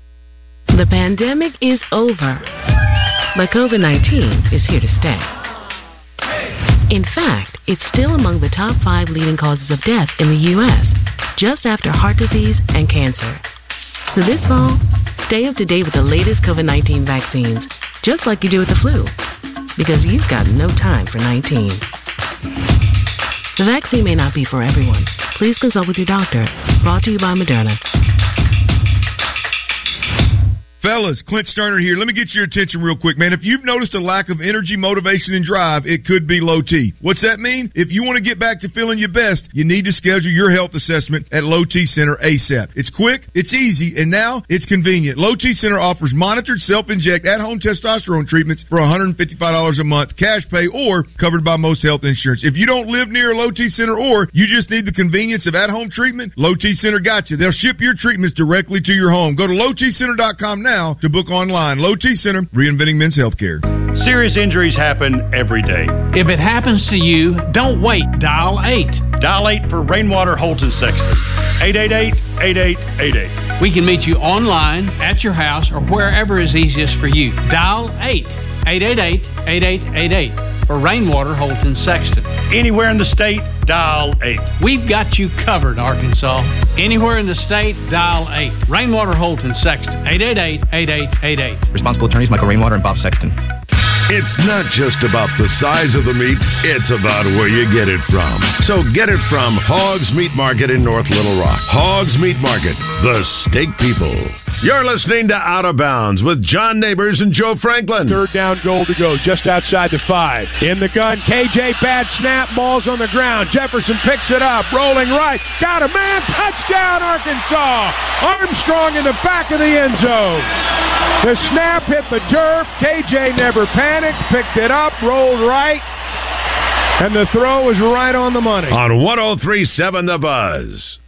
The pandemic is over, but COVID 19 is here to stay. In fact, it's still among the top five leading causes of death in the U.S., just after heart disease and cancer. So this fall, stay up to date with the latest COVID 19 vaccines, just like you do with the flu, because you've got no time for 19. The vaccine may not be for everyone. Please consult with your doctor. Brought to you by Moderna. Fellas, Clint Stoerner here. Let me get your attention real quick, man. If you've noticed a lack of energy, motivation, and drive, it could be low T. What's that mean? If you want to get back to feeling your best, you need to schedule your health assessment at Low T Center ASAP. It's quick, it's easy, and now it's convenient. Low T Center offers monitored self-inject at-home testosterone treatments for $155 a month, cash pay, or covered by most health insurance. If you don't live near a Low T Center or you just need the convenience of at-home treatment, Low T Center got you. They'll ship your treatments directly to your home. Go to lowtcenter.com now now to book online. Low T Center, reinventing men's healthcare. Serious injuries happen every day. If it happens to you, don't wait. Dial 8. Dial 8 for Rainwater Holton Sexton. 888-8888. We can meet you online, at your house, or wherever is easiest for you. Dial 8. 888-8888 for Rainwater Holton Sexton. Anywhere in the state, dial 8. We've got you covered, Arkansas. Anywhere in the state, dial 8. Rainwater Holton Sexton. 888-8888. Responsible attorneys Michael Rainwater and Bob Sexton. It's not just about the size of the meat, it's about where you get it from. So get it from Hogs Meat Market in North Little Rock. Hogs Meat Market, the steak people. You're listening to Out of Bounds with John Neighbors and Joe Franklin. Third down goal to go, just outside the five. In the gun, KJ bad snap, ball's on the ground. Jefferson picks it up, rolling right. Got a man, touchdown Arkansas. Armstrong in the back of the end zone. The snap hit the turf. KJ never panicked, picked it up, rolled right. And the throw was right on the money. On 1037 The Buzz.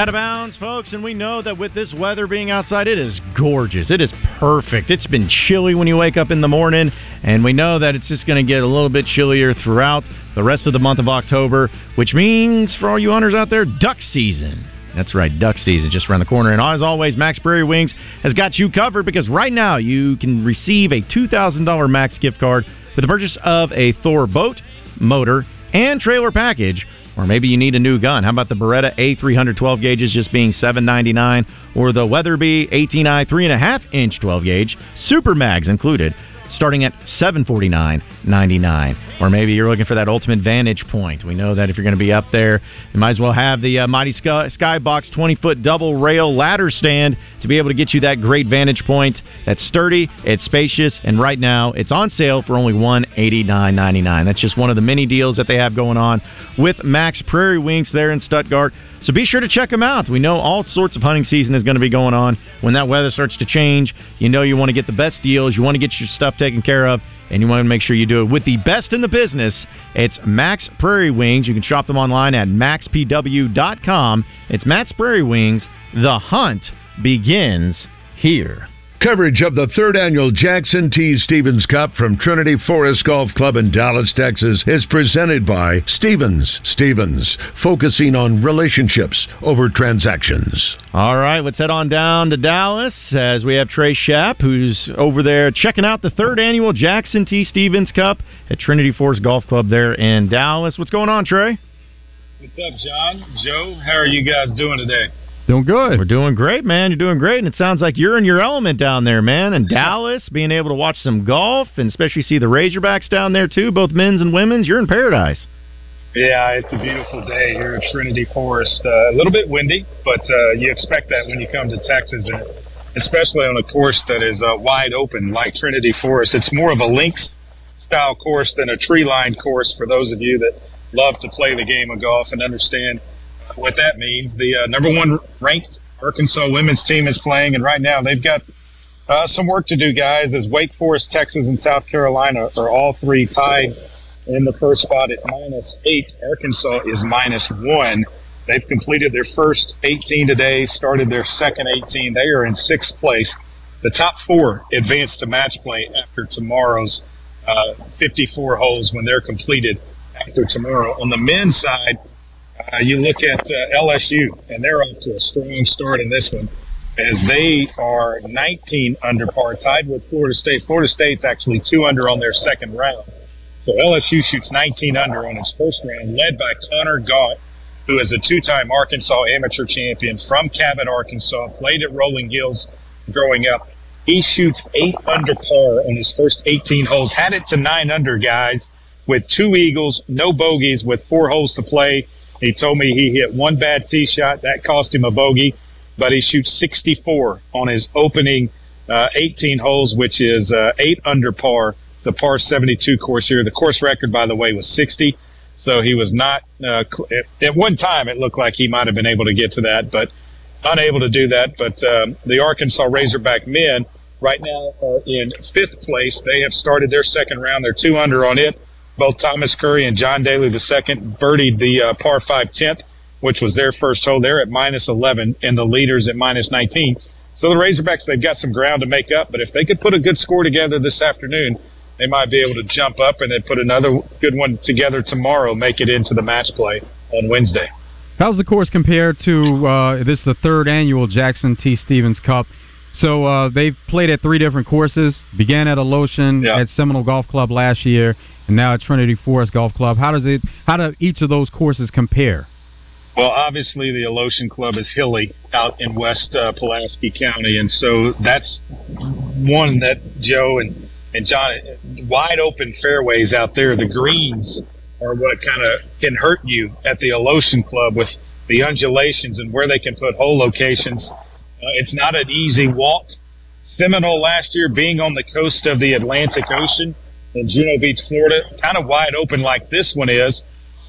Is of bounds, folks, and we know that with this weather being outside, it is gorgeous. It is perfect. It's been chilly when you wake up in the morning, and we know that it's just going to get a little bit chillier throughout the rest of the month of October, which means for all you hunters out there, duck season. That's right, duck season just around the corner. And as always, Mack's Prairie Wings has got you covered because right now you can receive a $2,000 Mack's gift card with the purchase of a Thor boat, motor, and trailer package. Or maybe you need a new gun. How about the Beretta A312 gauges just being 799, or the Weatherby 18i 3.5 inch 12 gauge, Super Mags included, starting at $749.99. Or maybe you're looking for that ultimate vantage point. We know that if you're going to be up there, you might as well have the uh, Muddy Sky, Skybox 20 foot double rail ladder stand to be able to get you that great vantage point. That's sturdy, it's spacious, and right now it's on sale for only $189.99. That's just one of the many deals that they have going on with Mack's Prairie Wings there in Stuttgart. So be sure to check them out. We know all sorts of hunting season is going to be going on. When that weather starts to change, you know you want to get the best deals, you want to get your stuff taken care of, and you want to make sure you do it with the best in the business. It's Mack's Prairie Wings. You can shop them online at mackspw.com. It's Mack's Prairie Wings. The hunt begins here. Coverage of the third annual Jackson T. Stevens Cup from Trinity Forest Golf Club in Dallas, Texas is presented by Stevens. Stevens, focusing on relationships over transactions. All right, let's head on down to Dallas as we have Trey Shapp, who's over there checking out the third annual Jackson T. Stevens Cup at Trinity Forest Golf Club there in Dallas. What's going on, Trey? What's up, John? Joe, how are you guys doing today? Doing good. We're doing great, man. You're doing great, and it sounds like you're in your element down there, man. In Dallas, being able to watch some golf and especially see the Razorbacks down there too, both men's and women's. You're in paradise. Yeah, it's a beautiful day here at Trinity Forest. Uh, a little bit windy, but uh, you expect that when you come to Texas, and especially on a course that is uh, wide open like Trinity Forest. It's more of a links style course than a tree lined course for those of you that love to play the game of golf and understand what that means. The uh, number one ranked Arkansas women's team is playing, and right now they've got uh, some work to do, guys. As Wake Forest, Texas, and South Carolina are all three tied in the first spot at minus eight. Arkansas is minus one. They've completed their first 18 today, started their second 18. They are in sixth place. The top four advance to match play after tomorrow's uh, 54 holes when they're completed after tomorrow. On the men's side, uh, you look at uh, LSU, and they're off to a strong start in this one as they are 19 under par, tied with Florida State. Florida State's actually two under on their second round. So LSU shoots 19 under on its first round, led by Connor Gaunt, who is a two-time Arkansas amateur champion from Cabot, Arkansas, played at Rolling Hills growing up. He shoots eight under par on his first 18 holes, had it to nine under, guys, with two eagles, no bogeys, with four holes to play. He told me he hit one bad tee shot. That cost him a bogey, but he shoots 64 on his opening uh, 18 holes, which is uh, eight under par. It's a par 72 course here. The course record, by the way, was 60. So he was not, uh, at one time, it looked like he might have been able to get to that, but unable to do that. But um, the Arkansas Razorback men right now are in fifth place. They have started their second round. They're two under on it. Both Thomas Curry and John Daly II birdied the uh, par 5 10th, which was their first hole. They're at minus 11, and the leaders at minus 19. So the Razorbacks, they've got some ground to make up, but if they could put a good score together this afternoon, they might be able to jump up and then put another good one together tomorrow, make it into the match play on Wednesday. How's the course compared to uh, this is the third annual Jackson T. Stevens Cup? So uh, they've played at three different courses. Began at Alotian Yeah. at Seminole Golf Club last year, and now at Trinity Forest Golf Club. How does it? How do each of those courses compare? Well, obviously the Alotian Club is hilly out in West uh, Pulaski County, and so that's one that Joe and and John wide open fairways out there. The greens are what kind of can hurt you at the Alotian Club with the undulations and where they can put hole locations. Uh, it's not an easy walk. Seminole last year being on the coast of the Atlantic Ocean in Juno Beach, Florida, kind of wide open like this one is.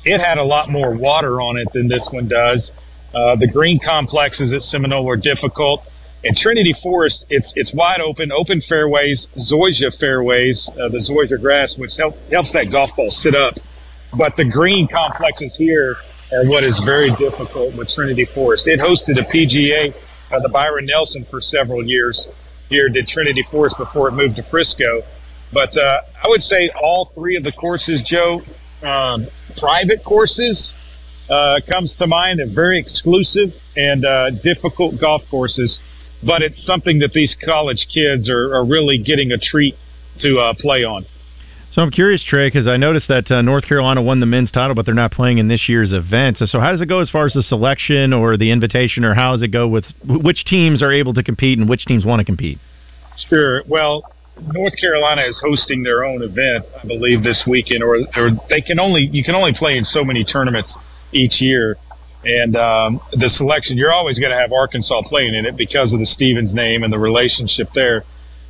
It had a lot more water on it than this one does. Uh, the green complexes at Seminole are difficult. At Trinity Forest, it's it's wide open, open fairways, zoysia fairways, uh, the zoysia grass, which help, helps that golf ball sit up. But the green complexes here are what is very difficult with Trinity Forest. It hosted a PGA, uh, the Byron Nelson, for several years. Here did Trinity Forest before it moved to Frisco. But uh, I would say all three of the courses, Joe, um, private courses uh, comes to mind. They're very exclusive and uh, difficult golf courses, but it's something that these college kids are, are really getting a treat to uh, play on. So I'm curious, Trey, because I noticed that uh, North Carolina won the men's title, but they're not playing in this year's event. So how does it go as far as the selection or the invitation, or how does it go with which teams are able to compete and which teams want to compete? Sure. Well, North Carolina is hosting their own event, I believe, this weekend, or, or they can only you can only play in so many tournaments each year. And um, the selection, you're always going to have Arkansas playing in it because of the Stevens name and the relationship there.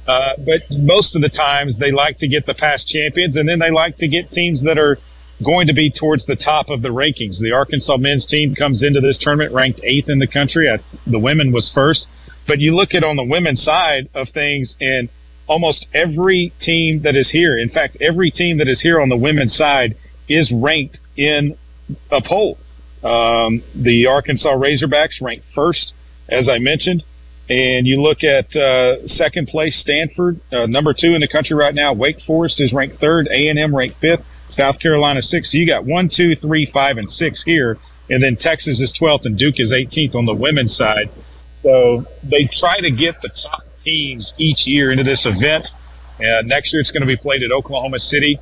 Uh, but most of the times they like to get the past champions, and then they like to get teams that are going to be towards the top of the rankings. The Arkansas men's team comes into this tournament ranked eighth in the country. The women was first. But you look at on the women's side of things, and almost every team that is here, in fact, every team that is here on the women's side is ranked in a poll. Um, the Arkansas Razorbacks ranked first, as I mentioned. And you look at uh, second place Stanford, uh, number two in the country right now. Wake Forest is ranked third. A and M ranked fifth. South Carolina sixth. So you got one, two, three, five, and six here, and then Texas is twelfth and Duke is 18th on the women's side. So they try to get the top teams each year into this event. And next year it's going to be played at Oklahoma City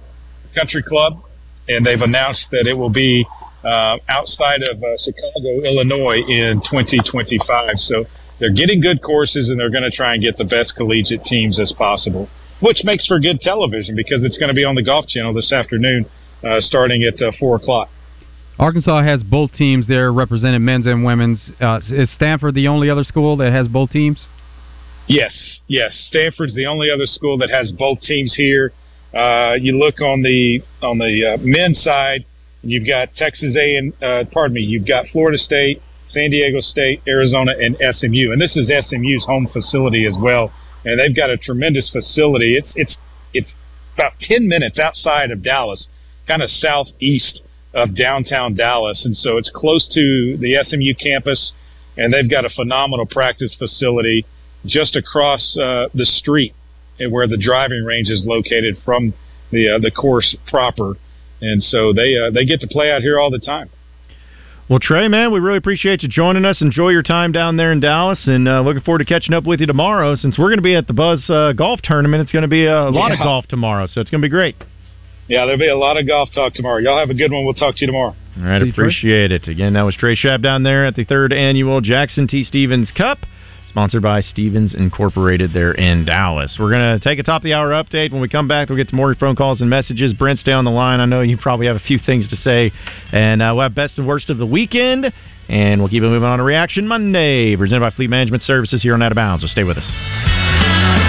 Country Club, and they've announced that it will be uh, outside of uh, Chicago, Illinois in 2025. So they're getting good courses and they're going to try and get the best collegiate teams as possible, which makes for good television because it's going to be on the Golf Channel this afternoon, uh, starting at uh, four o'clock. Arkansas has both teams there represented, men's and women's. Uh, is Stanford the only other school that has both teams? Yes, yes. Stanford's the only other school that has both teams here. Uh, you look on the on the uh, men's side, you've got Texas A and uh, pardon me, you've got Florida State, San Diego State, Arizona, and SMU. And this is SMU's home facility as well. And they've got a tremendous facility. It's it's it's about ten minutes outside of Dallas, kind of southeast of downtown Dallas, and so it's close to the SMU campus. And they've got a phenomenal practice facility just across uh, the street, and where the driving range is located from the uh, the course proper. And so they uh, they get to play out here all the time. Well, Trey, man, we really appreciate you joining us. Enjoy your time down there in Dallas, and uh, looking forward to catching up with you tomorrow. Since we're going to be at the Buzz uh, Golf Tournament, it's going to be a lot yeah. of golf tomorrow, so it's going to be great. Yeah, there'll be a lot of golf talk tomorrow. Y'all have a good one. We'll talk to you tomorrow. All right, appreciate it. Again, that was Trey Shapp down there at the third annual Jackson T. Stevens Cup sponsored by Stevens Incorporated there in Dallas. We're going to take a top of the hour update. When we come back, we'll get to more phone calls and messages. Brent, stay on the line. I know you probably have a few things to say. And uh, we'll have best and worst of the weekend. And we'll keep it moving on to Reaction Monday, presented by Fleet Management Services here on Out of Bounds. So stay with us.